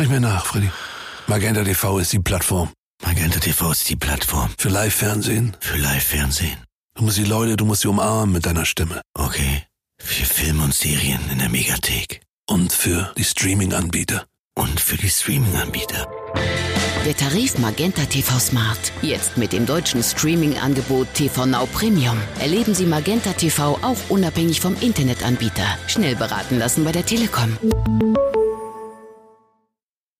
Sprich mir nach, Freddy. Magenta TV ist die Plattform. Magenta TV ist die Plattform. Für Live-Fernsehen. Für Live-Fernsehen. Du musst die Leute, du musst sie umarmen mit deiner Stimme. Okay. Für Film und Serien in der Megathek. Und für die Streaming-Anbieter. Und für die Streaming-Anbieter. Der Tarif Magenta TV Smart. Jetzt mit dem deutschen Streaming-Angebot TV Now Premium. Erleben Sie Magenta TV auch unabhängig vom Internetanbieter. Schnell beraten lassen bei der Telekom.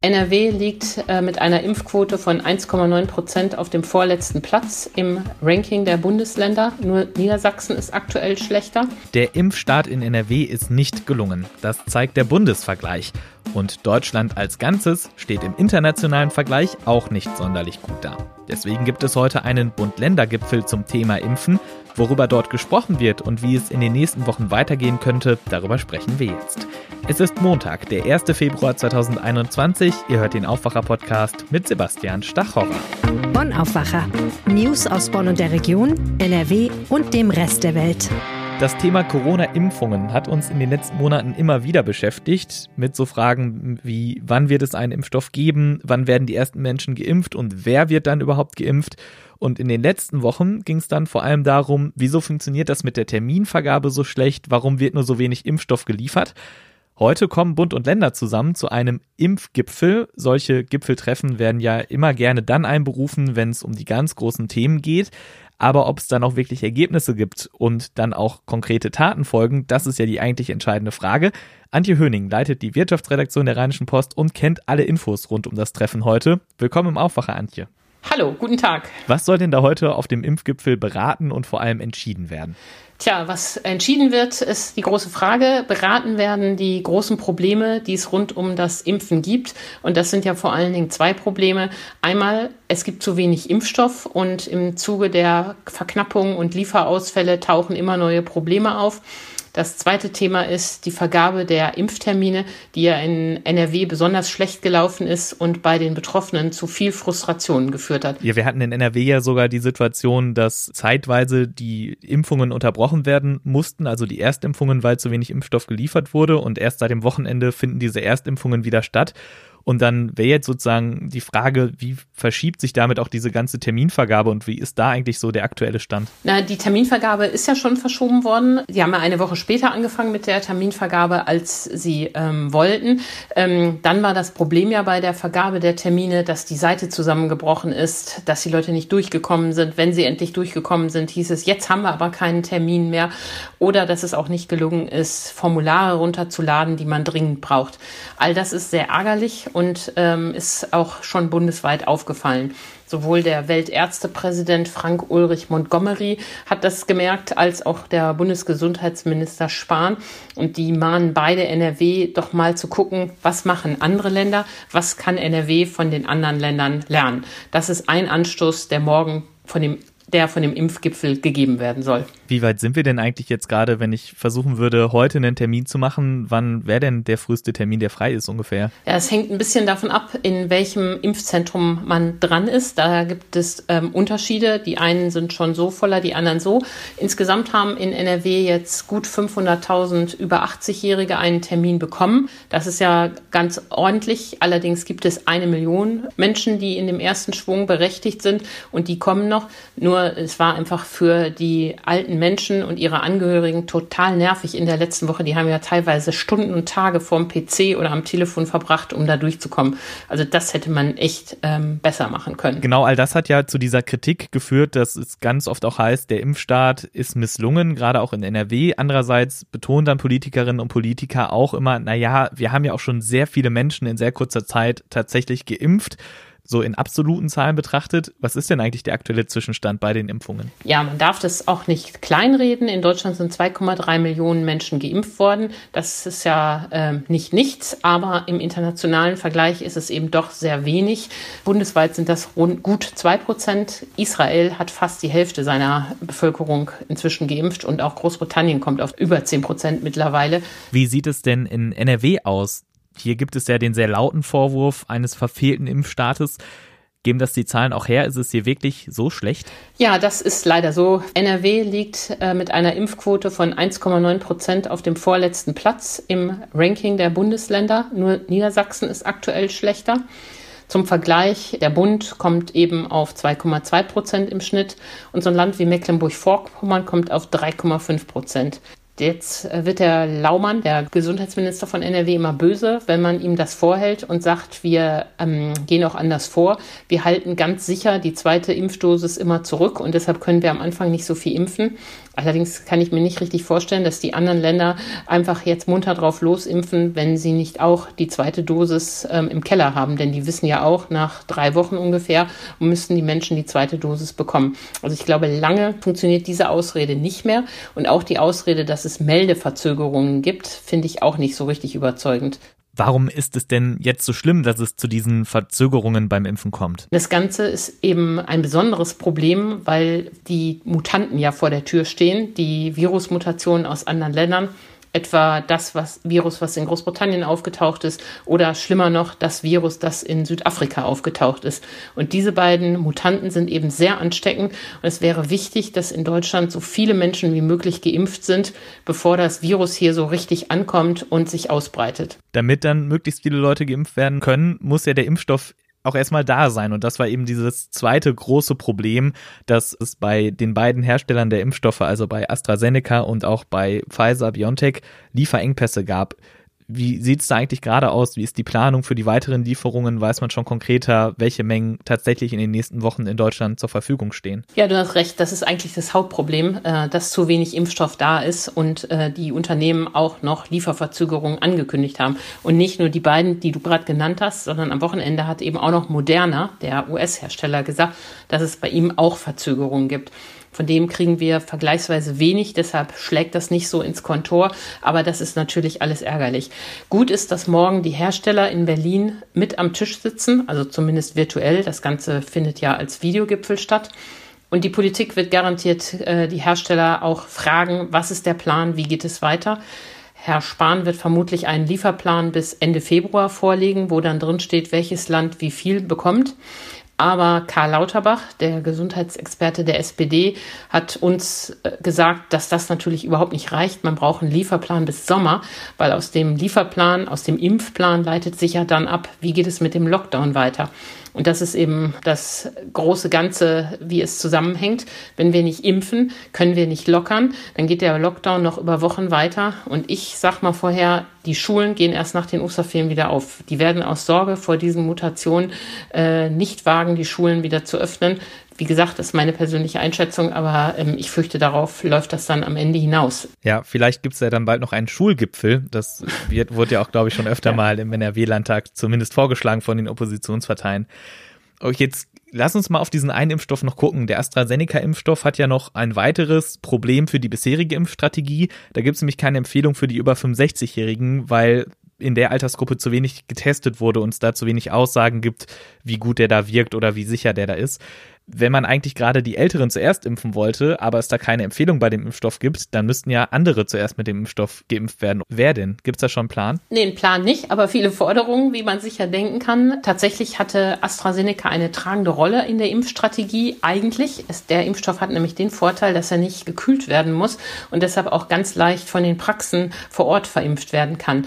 NRW liegt äh, mit einer Impfquote von 1,9 Prozent auf dem vorletzten Platz im Ranking der Bundesländer. Nur Niedersachsen ist aktuell schlechter. Der Impfstart in NRW ist nicht gelungen. Das zeigt der Bundesvergleich. Und Deutschland als Ganzes steht im internationalen Vergleich auch nicht sonderlich gut da. Deswegen gibt es heute einen Bund-Länder-Gipfel zum Thema Impfen. Worüber dort gesprochen wird und wie es in den nächsten Wochen weitergehen könnte, darüber sprechen wir jetzt. Es ist Montag, der 1. Februar 2021. Ihr hört den Aufwacher-Podcast mit Sebastian Stachorra. Bonn Aufwacher. News aus Bonn und der Region, NRW und dem Rest der Welt. Das Thema Corona-Impfungen hat uns in den letzten Monaten immer wieder beschäftigt, mit so Fragen wie, wann wird es einen Impfstoff geben, wann werden die ersten Menschen geimpft und wer wird dann überhaupt geimpft. Und in den letzten Wochen ging es dann vor allem darum, wieso funktioniert das mit der Terminvergabe so schlecht, warum wird nur so wenig Impfstoff geliefert. Heute kommen Bund und Länder zusammen zu einem Impfgipfel. Solche Gipfeltreffen werden ja immer gerne dann einberufen, wenn es um die ganz großen Themen geht. Aber ob es dann auch wirklich Ergebnisse gibt und dann auch konkrete Taten folgen, das ist ja die eigentlich entscheidende Frage. Antje Höning leitet die Wirtschaftsredaktion der Rheinischen Post und kennt alle Infos rund um das Treffen heute. Willkommen im Aufwacher, Antje. Hallo, guten Tag. Was soll denn da heute auf dem Impfgipfel beraten und vor allem entschieden werden? Tja, was entschieden wird, ist die große Frage. Beraten werden die großen Probleme, die es rund um das Impfen gibt. Und das sind ja vor allen Dingen zwei Probleme. Einmal, es gibt zu wenig Impfstoff und im Zuge der Verknappung und Lieferausfälle tauchen immer neue Probleme auf. Das zweite Thema ist die Vergabe der Impftermine, die ja in NRW besonders schlecht gelaufen ist und bei den Betroffenen zu viel Frustration geführt hat. Ja, wir hatten in NRW ja sogar die Situation, dass zeitweise die Impfungen unterbrochen werden mussten, also die Erstimpfungen, weil zu wenig Impfstoff geliefert wurde und erst seit dem Wochenende finden diese Erstimpfungen wieder statt. Und dann wäre jetzt sozusagen die Frage, wie verschiebt sich damit auch diese ganze Terminvergabe und wie ist da eigentlich so der aktuelle Stand? Na, die Terminvergabe ist ja schon verschoben worden. Sie haben ja eine Woche später angefangen mit der Terminvergabe, als sie ähm, wollten. Ähm, dann war das Problem ja bei der Vergabe der Termine, dass die Seite zusammengebrochen ist, dass die Leute nicht durchgekommen sind. Wenn sie endlich durchgekommen sind, hieß es, jetzt haben wir aber keinen Termin mehr. Oder dass es auch nicht gelungen ist, Formulare runterzuladen, die man dringend braucht. All das ist sehr ärgerlich und ähm, ist auch schon bundesweit aufgefallen. Sowohl der Weltärztepräsident Frank Ulrich Montgomery hat das gemerkt, als auch der Bundesgesundheitsminister Spahn. Und die mahnen beide NRW doch mal zu gucken, was machen andere Länder, was kann NRW von den anderen Ländern lernen. Das ist ein Anstoß, der morgen von dem der von dem Impfgipfel gegeben werden soll. Wie weit sind wir denn eigentlich jetzt gerade, wenn ich versuchen würde, heute einen Termin zu machen? Wann wäre denn der früheste Termin, der frei ist ungefähr? Ja, es hängt ein bisschen davon ab, in welchem Impfzentrum man dran ist. Da gibt es ähm, Unterschiede. Die einen sind schon so voller, die anderen so. Insgesamt haben in NRW jetzt gut 500.000 über 80-Jährige einen Termin bekommen. Das ist ja ganz ordentlich. Allerdings gibt es eine Million Menschen, die in dem ersten Schwung berechtigt sind und die kommen noch. Nur nur es war einfach für die alten Menschen und ihre Angehörigen total nervig in der letzten Woche. Die haben ja teilweise Stunden und Tage vorm PC oder am Telefon verbracht, um da durchzukommen. Also das hätte man echt ähm, besser machen können. Genau, all das hat ja zu dieser Kritik geführt, dass es ganz oft auch heißt, der Impfstaat ist misslungen, gerade auch in NRW. Andererseits betonen dann Politikerinnen und Politiker auch immer, naja, wir haben ja auch schon sehr viele Menschen in sehr kurzer Zeit tatsächlich geimpft so in absoluten Zahlen betrachtet, was ist denn eigentlich der aktuelle Zwischenstand bei den Impfungen? Ja, man darf das auch nicht kleinreden. In Deutschland sind 2,3 Millionen Menschen geimpft worden. Das ist ja äh, nicht nichts, aber im internationalen Vergleich ist es eben doch sehr wenig. Bundesweit sind das rund gut zwei Prozent. Israel hat fast die Hälfte seiner Bevölkerung inzwischen geimpft und auch Großbritannien kommt auf über 10 Prozent mittlerweile. Wie sieht es denn in NRW aus? Hier gibt es ja den sehr lauten Vorwurf eines verfehlten Impfstaates. Geben das die Zahlen auch her? Ist es hier wirklich so schlecht? Ja, das ist leider so. NRW liegt äh, mit einer Impfquote von 1,9 Prozent auf dem vorletzten Platz im Ranking der Bundesländer. Nur Niedersachsen ist aktuell schlechter. Zum Vergleich, der Bund kommt eben auf 2,2 Prozent im Schnitt und so ein Land wie Mecklenburg-Vorpommern kommt auf 3,5 Prozent. Jetzt äh, wird der Laumann, der Gesundheitsminister von NRW, immer böse, wenn man ihm das vorhält und sagt, wir ähm, gehen auch anders vor. Wir halten ganz sicher die zweite Impfdosis immer zurück und deshalb können wir am Anfang nicht so viel impfen. Allerdings kann ich mir nicht richtig vorstellen, dass die anderen Länder einfach jetzt munter drauf losimpfen, wenn sie nicht auch die zweite Dosis ähm, im Keller haben. Denn die wissen ja auch, nach drei Wochen ungefähr müssten die Menschen die zweite Dosis bekommen. Also ich glaube, lange funktioniert diese Ausrede nicht mehr. Und auch die Ausrede, dass es Meldeverzögerungen gibt, finde ich auch nicht so richtig überzeugend. Warum ist es denn jetzt so schlimm, dass es zu diesen Verzögerungen beim Impfen kommt? Das Ganze ist eben ein besonderes Problem, weil die Mutanten ja vor der Tür stehen, die Virusmutationen aus anderen Ländern etwa das was, Virus, was in Großbritannien aufgetaucht ist, oder schlimmer noch das Virus, das in Südafrika aufgetaucht ist. Und diese beiden Mutanten sind eben sehr ansteckend. Und es wäre wichtig, dass in Deutschland so viele Menschen wie möglich geimpft sind, bevor das Virus hier so richtig ankommt und sich ausbreitet. Damit dann möglichst viele Leute geimpft werden können, muss ja der Impfstoff auch erstmal da sein. Und das war eben dieses zweite große Problem, dass es bei den beiden Herstellern der Impfstoffe, also bei AstraZeneca und auch bei Pfizer BioNTech, Lieferengpässe gab. Wie sieht es da eigentlich gerade aus? Wie ist die Planung für die weiteren Lieferungen? Weiß man schon konkreter, welche Mengen tatsächlich in den nächsten Wochen in Deutschland zur Verfügung stehen? Ja, du hast recht. Das ist eigentlich das Hauptproblem, äh, dass zu wenig Impfstoff da ist und äh, die Unternehmen auch noch Lieferverzögerungen angekündigt haben. Und nicht nur die beiden, die du gerade genannt hast, sondern am Wochenende hat eben auch noch Moderna, der US-Hersteller, gesagt, dass es bei ihm auch Verzögerungen gibt. Von dem kriegen wir vergleichsweise wenig, deshalb schlägt das nicht so ins Kontor, aber das ist natürlich alles ärgerlich. Gut ist, dass morgen die Hersteller in Berlin mit am Tisch sitzen, also zumindest virtuell. Das Ganze findet ja als Videogipfel statt. Und die Politik wird garantiert äh, die Hersteller auch fragen, was ist der Plan, wie geht es weiter. Herr Spahn wird vermutlich einen Lieferplan bis Ende Februar vorlegen, wo dann drin steht, welches Land wie viel bekommt. Aber Karl Lauterbach, der Gesundheitsexperte der SPD, hat uns äh, gesagt, dass das natürlich überhaupt nicht reicht. Man braucht einen Lieferplan bis Sommer, weil aus dem Lieferplan, aus dem Impfplan leitet sich ja dann ab, wie geht es mit dem Lockdown weiter. Und das ist eben das große Ganze, wie es zusammenhängt. Wenn wir nicht impfen, können wir nicht lockern. Dann geht der Lockdown noch über Wochen weiter. Und ich sag mal vorher, die Schulen gehen erst nach den Osterferien wieder auf. Die werden aus Sorge vor diesen Mutationen äh, nicht wagen, die Schulen wieder zu öffnen. Wie gesagt, das ist meine persönliche Einschätzung, aber ähm, ich fürchte, darauf läuft das dann am Ende hinaus. Ja, vielleicht gibt es ja dann bald noch einen Schulgipfel. Das wird, wurde ja auch, glaube ich, schon öfter ja. mal im NRW-Landtag zumindest vorgeschlagen von den Oppositionsparteien. Oh, jetzt lass uns mal auf diesen einen Impfstoff noch gucken. Der AstraZeneca-Impfstoff hat ja noch ein weiteres Problem für die bisherige Impfstrategie. Da gibt es nämlich keine Empfehlung für die über 65-Jährigen, weil in der Altersgruppe zu wenig getestet wurde und es da zu wenig Aussagen gibt, wie gut der da wirkt oder wie sicher der da ist wenn man eigentlich gerade die Älteren zuerst impfen wollte, aber es da keine Empfehlung bei dem Impfstoff gibt, dann müssten ja andere zuerst mit dem Impfstoff geimpft werden. Wer denn? Gibt es da schon einen Plan? Nee, einen Plan nicht, aber viele Forderungen, wie man sicher denken kann. Tatsächlich hatte AstraZeneca eine tragende Rolle in der Impfstrategie. Eigentlich ist der Impfstoff hat nämlich den Vorteil, dass er nicht gekühlt werden muss und deshalb auch ganz leicht von den Praxen vor Ort verimpft werden kann.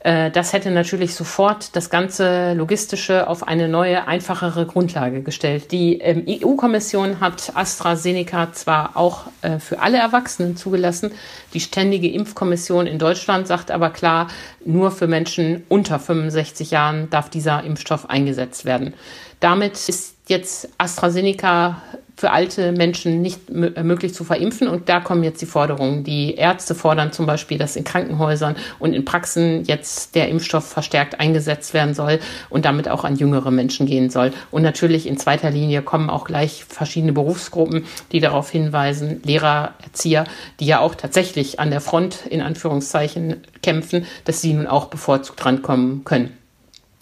Äh, das hätte natürlich sofort das ganze Logistische auf eine neue, einfachere Grundlage gestellt. Die ähm, EU-Kommission hat AstraZeneca zwar auch äh, für alle Erwachsenen zugelassen, die ständige Impfkommission in Deutschland sagt aber klar, nur für Menschen unter 65 Jahren darf dieser Impfstoff eingesetzt werden. Damit ist jetzt AstraZeneca für alte Menschen nicht äh, möglich zu verimpfen. Und da kommen jetzt die Forderungen. Die Ärzte fordern zum Beispiel, dass in Krankenhäusern und in Praxen jetzt der Impfstoff verstärkt eingesetzt werden soll und damit auch an jüngere Menschen gehen soll. Und natürlich in zweiter Linie kommen auch gleich verschiedene Berufsgruppen, die darauf hinweisen, Lehrer, Erzieher, die ja auch tatsächlich an der Front in Anführungszeichen kämpfen, dass sie nun auch bevorzugt drankommen können.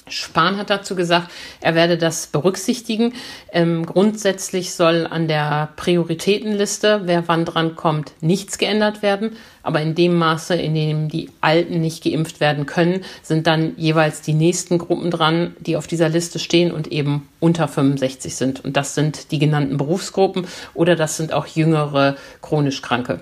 Spahn hat dazu gesagt, er werde das berücksichtigen. Ähm, grundsätzlich soll an der Prioritätenliste, wer wann dran kommt, nichts geändert werden. Aber in dem Maße, in dem die Alten nicht geimpft werden können, sind dann jeweils die nächsten Gruppen dran, die auf dieser Liste stehen und eben unter 65 sind. Und das sind die genannten Berufsgruppen oder das sind auch jüngere chronisch Kranke.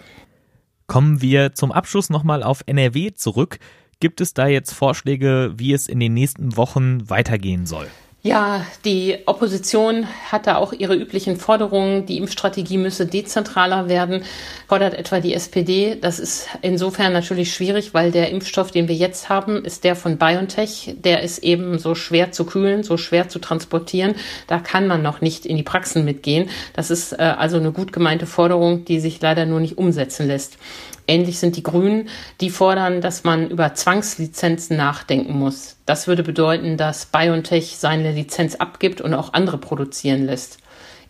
Kommen wir zum Abschluss nochmal auf NRW zurück. Gibt es da jetzt Vorschläge, wie es in den nächsten Wochen weitergehen soll? Ja, die Opposition hat da auch ihre üblichen Forderungen. Die Impfstrategie müsse dezentraler werden, fordert etwa die SPD. Das ist insofern natürlich schwierig, weil der Impfstoff, den wir jetzt haben, ist der von BioNTech. Der ist eben so schwer zu kühlen, so schwer zu transportieren. Da kann man noch nicht in die Praxen mitgehen. Das ist äh, also eine gut gemeinte Forderung, die sich leider nur nicht umsetzen lässt. Ähnlich sind die Grünen, die fordern, dass man über Zwangslizenzen nachdenken muss. Das würde bedeuten, dass BioNTech seine Lizenz abgibt und auch andere produzieren lässt.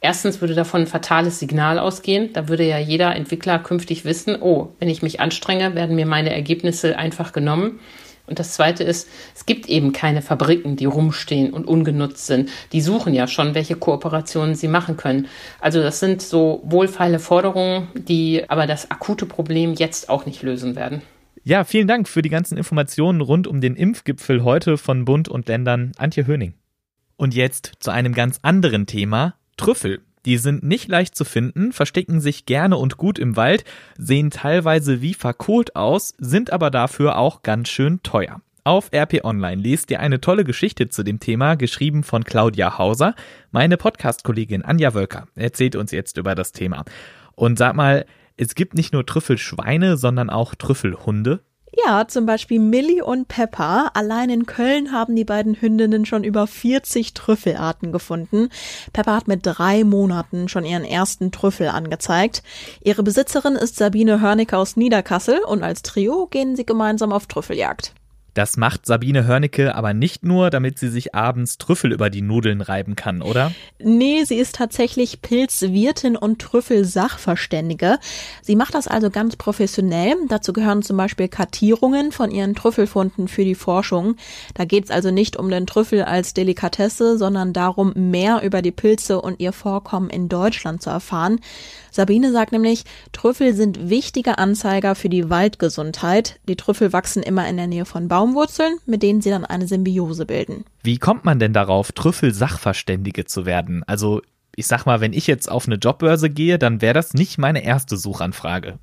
Erstens würde davon ein fatales Signal ausgehen. Da würde ja jeder Entwickler künftig wissen, oh, wenn ich mich anstrenge, werden mir meine Ergebnisse einfach genommen. Und das Zweite ist, es gibt eben keine Fabriken, die rumstehen und ungenutzt sind. Die suchen ja schon, welche Kooperationen sie machen können. Also das sind so wohlfeile Forderungen, die aber das akute Problem jetzt auch nicht lösen werden. Ja, vielen Dank für die ganzen Informationen rund um den Impfgipfel heute von Bund und Ländern. Antje Höning. Und jetzt zu einem ganz anderen Thema, Trüffel. Die sind nicht leicht zu finden, verstecken sich gerne und gut im Wald, sehen teilweise wie verkohlt aus, sind aber dafür auch ganz schön teuer. Auf RP Online lest ihr eine tolle Geschichte zu dem Thema, geschrieben von Claudia Hauser. Meine Podcast-Kollegin Anja Wölker erzählt uns jetzt über das Thema. Und sag mal, es gibt nicht nur Trüffelschweine, sondern auch Trüffelhunde. Ja, zum Beispiel Millie und Peppa. Allein in Köln haben die beiden Hündinnen schon über 40 Trüffelarten gefunden. Peppa hat mit drei Monaten schon ihren ersten Trüffel angezeigt. Ihre Besitzerin ist Sabine Hörnicke aus Niederkassel und als Trio gehen sie gemeinsam auf Trüffeljagd. Das macht Sabine Hörnicke aber nicht nur, damit sie sich abends Trüffel über die Nudeln reiben kann, oder? Nee, sie ist tatsächlich Pilzwirtin und Trüffelsachverständige. Sie macht das also ganz professionell. Dazu gehören zum Beispiel Kartierungen von ihren Trüffelfunden für die Forschung. Da geht's also nicht um den Trüffel als Delikatesse, sondern darum, mehr über die Pilze und ihr Vorkommen in Deutschland zu erfahren. Sabine sagt nämlich, Trüffel sind wichtige Anzeiger für die Waldgesundheit. Die Trüffel wachsen immer in der Nähe von Baumwurzeln, mit denen sie dann eine Symbiose bilden. Wie kommt man denn darauf, Trüffelsachverständige zu werden? Also ich sag mal, wenn ich jetzt auf eine Jobbörse gehe, dann wäre das nicht meine erste Suchanfrage.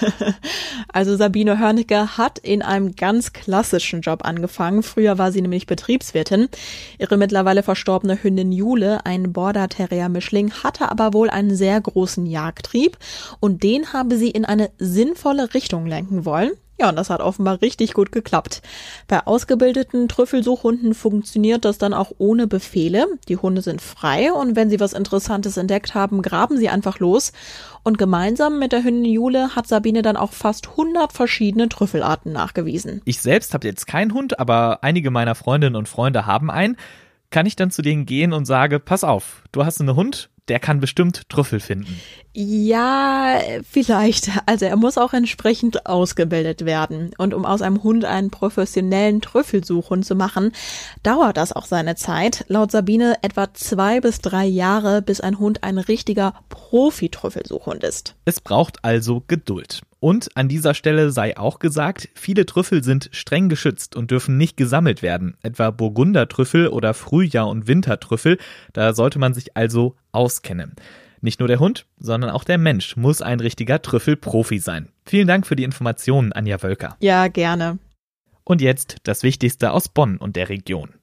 also Sabine Hörnicke hat in einem ganz klassischen Job angefangen. Früher war sie nämlich Betriebswirtin. Ihre mittlerweile verstorbene Hündin Jule, ein Border Terrier Mischling, hatte aber wohl einen sehr großen Jagdtrieb und den habe sie in eine sinnvolle Richtung lenken wollen. Ja, und das hat offenbar richtig gut geklappt. Bei ausgebildeten Trüffelsuchhunden funktioniert das dann auch ohne Befehle. Die Hunde sind frei und wenn sie was Interessantes entdeckt haben, graben sie einfach los. Und gemeinsam mit der Hündin Jule hat Sabine dann auch fast 100 verschiedene Trüffelarten nachgewiesen. Ich selbst habe jetzt keinen Hund, aber einige meiner Freundinnen und Freunde haben einen. Kann ich dann zu denen gehen und sage, pass auf, du hast einen Hund, der kann bestimmt Trüffel finden. Ja, vielleicht. Also er muss auch entsprechend ausgebildet werden. Und um aus einem Hund einen professionellen Trüffelsuchhund zu machen, dauert das auch seine Zeit. Laut Sabine etwa zwei bis drei Jahre, bis ein Hund ein richtiger Profi-Trüffelsuchhund ist. Es braucht also Geduld. Und an dieser Stelle sei auch gesagt, viele Trüffel sind streng geschützt und dürfen nicht gesammelt werden, etwa Burgundertrüffel oder Frühjahr- und Wintertrüffel, da sollte man sich also auskennen. Nicht nur der Hund, sondern auch der Mensch muss ein richtiger Trüffelprofi sein. Vielen Dank für die Informationen, Anja Wölker. Ja, gerne. Und jetzt das Wichtigste aus Bonn und der Region.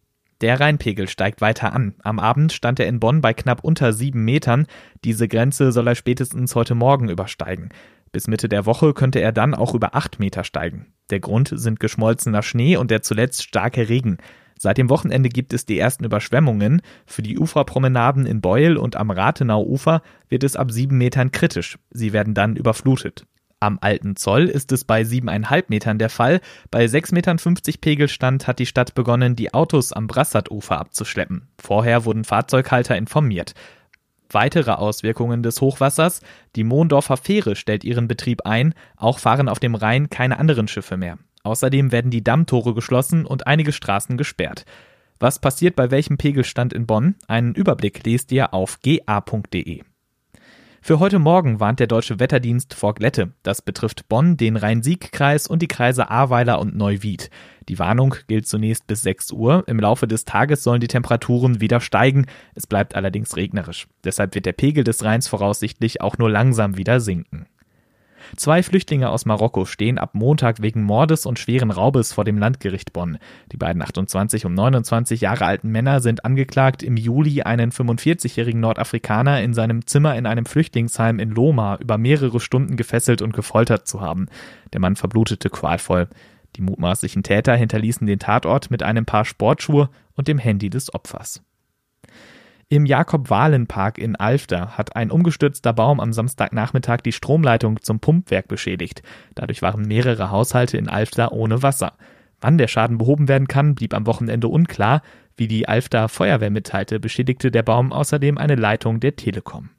Der Rheinpegel steigt weiter an. Am Abend stand er in Bonn bei knapp unter sieben Metern. Diese Grenze soll er spätestens heute Morgen übersteigen. Bis Mitte der Woche könnte er dann auch über acht Meter steigen. Der Grund sind geschmolzener Schnee und der zuletzt starke Regen. Seit dem Wochenende gibt es die ersten Überschwemmungen. Für die Uferpromenaden in Beul und am Rathenau-Ufer wird es ab sieben Metern kritisch. Sie werden dann überflutet. Am Alten Zoll ist es bei siebeneinhalb Metern der Fall. Bei 6,50 Metern Pegelstand hat die Stadt begonnen, die Autos am Brassarufer abzuschleppen. Vorher wurden Fahrzeughalter informiert. Weitere Auswirkungen des Hochwassers. Die Mondorfer Fähre stellt ihren Betrieb ein. Auch fahren auf dem Rhein keine anderen Schiffe mehr. Außerdem werden die Dammtore geschlossen und einige Straßen gesperrt. Was passiert bei welchem Pegelstand in Bonn? Einen Überblick lest ihr auf ga.de. Für heute Morgen warnt der Deutsche Wetterdienst vor Glätte. Das betrifft Bonn, den Rhein-Sieg-Kreis und die Kreise Ahrweiler und Neuwied. Die Warnung gilt zunächst bis 6 Uhr. Im Laufe des Tages sollen die Temperaturen wieder steigen. Es bleibt allerdings regnerisch. Deshalb wird der Pegel des Rheins voraussichtlich auch nur langsam wieder sinken. Zwei Flüchtlinge aus Marokko stehen ab Montag wegen Mordes und schweren Raubes vor dem Landgericht Bonn. Die beiden 28 und 29 Jahre alten Männer sind angeklagt, im Juli einen 45-jährigen Nordafrikaner in seinem Zimmer in einem Flüchtlingsheim in Loma über mehrere Stunden gefesselt und gefoltert zu haben. Der Mann verblutete qualvoll. Die mutmaßlichen Täter hinterließen den Tatort mit einem Paar Sportschuhe und dem Handy des Opfers. Im Jakob-Wahlen-Park in Alfter hat ein umgestürzter Baum am Samstagnachmittag die Stromleitung zum Pumpwerk beschädigt. Dadurch waren mehrere Haushalte in Alfter ohne Wasser. Wann der Schaden behoben werden kann, blieb am Wochenende unklar. Wie die Alfter Feuerwehr mitteilte, beschädigte der Baum außerdem eine Leitung der Telekom.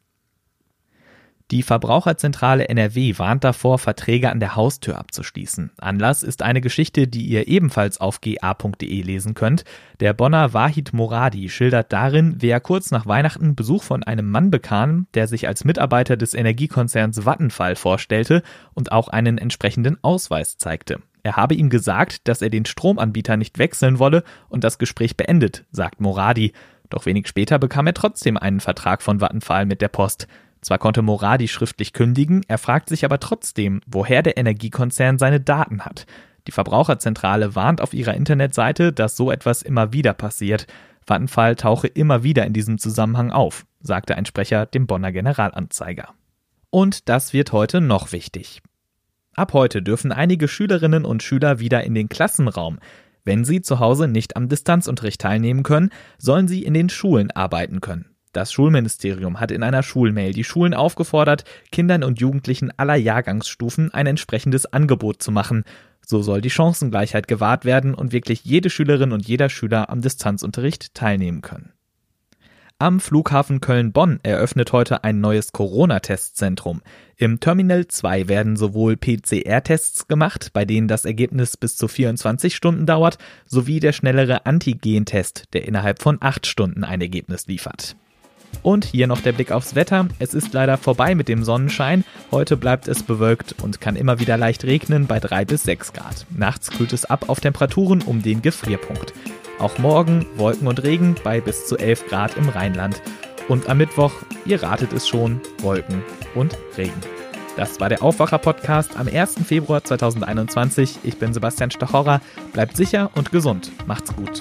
Die Verbraucherzentrale NRW warnt davor, Verträge an der Haustür abzuschließen. Anlass ist eine Geschichte, die ihr ebenfalls auf ga.de lesen könnt. Der Bonner Wahid Moradi schildert darin, wer kurz nach Weihnachten Besuch von einem Mann bekam, der sich als Mitarbeiter des Energiekonzerns Vattenfall vorstellte und auch einen entsprechenden Ausweis zeigte. Er habe ihm gesagt, dass er den Stromanbieter nicht wechseln wolle und das Gespräch beendet, sagt Moradi. Doch wenig später bekam er trotzdem einen Vertrag von Vattenfall mit der Post. Zwar konnte Moradi schriftlich kündigen, er fragt sich aber trotzdem, woher der Energiekonzern seine Daten hat. Die Verbraucherzentrale warnt auf ihrer Internetseite, dass so etwas immer wieder passiert. Vattenfall tauche immer wieder in diesem Zusammenhang auf, sagte ein Sprecher dem Bonner Generalanzeiger. Und das wird heute noch wichtig. Ab heute dürfen einige Schülerinnen und Schüler wieder in den Klassenraum. Wenn sie zu Hause nicht am Distanzunterricht teilnehmen können, sollen sie in den Schulen arbeiten können. Das Schulministerium hat in einer Schulmail die Schulen aufgefordert, Kindern und Jugendlichen aller Jahrgangsstufen ein entsprechendes Angebot zu machen. So soll die Chancengleichheit gewahrt werden und wirklich jede Schülerin und jeder Schüler am Distanzunterricht teilnehmen können. Am Flughafen Köln-Bonn eröffnet heute ein neues Corona-Testzentrum. Im Terminal 2 werden sowohl PCR-Tests gemacht, bei denen das Ergebnis bis zu 24 Stunden dauert, sowie der schnellere Antigen-Test, der innerhalb von 8 Stunden ein Ergebnis liefert. Und hier noch der Blick aufs Wetter. Es ist leider vorbei mit dem Sonnenschein. Heute bleibt es bewölkt und kann immer wieder leicht regnen bei 3 bis 6 Grad. Nachts kühlt es ab auf Temperaturen um den Gefrierpunkt. Auch morgen Wolken und Regen bei bis zu 11 Grad im Rheinland. Und am Mittwoch, ihr ratet es schon, Wolken und Regen. Das war der Aufwacher-Podcast am 1. Februar 2021. Ich bin Sebastian Stachorra. Bleibt sicher und gesund. Macht's gut.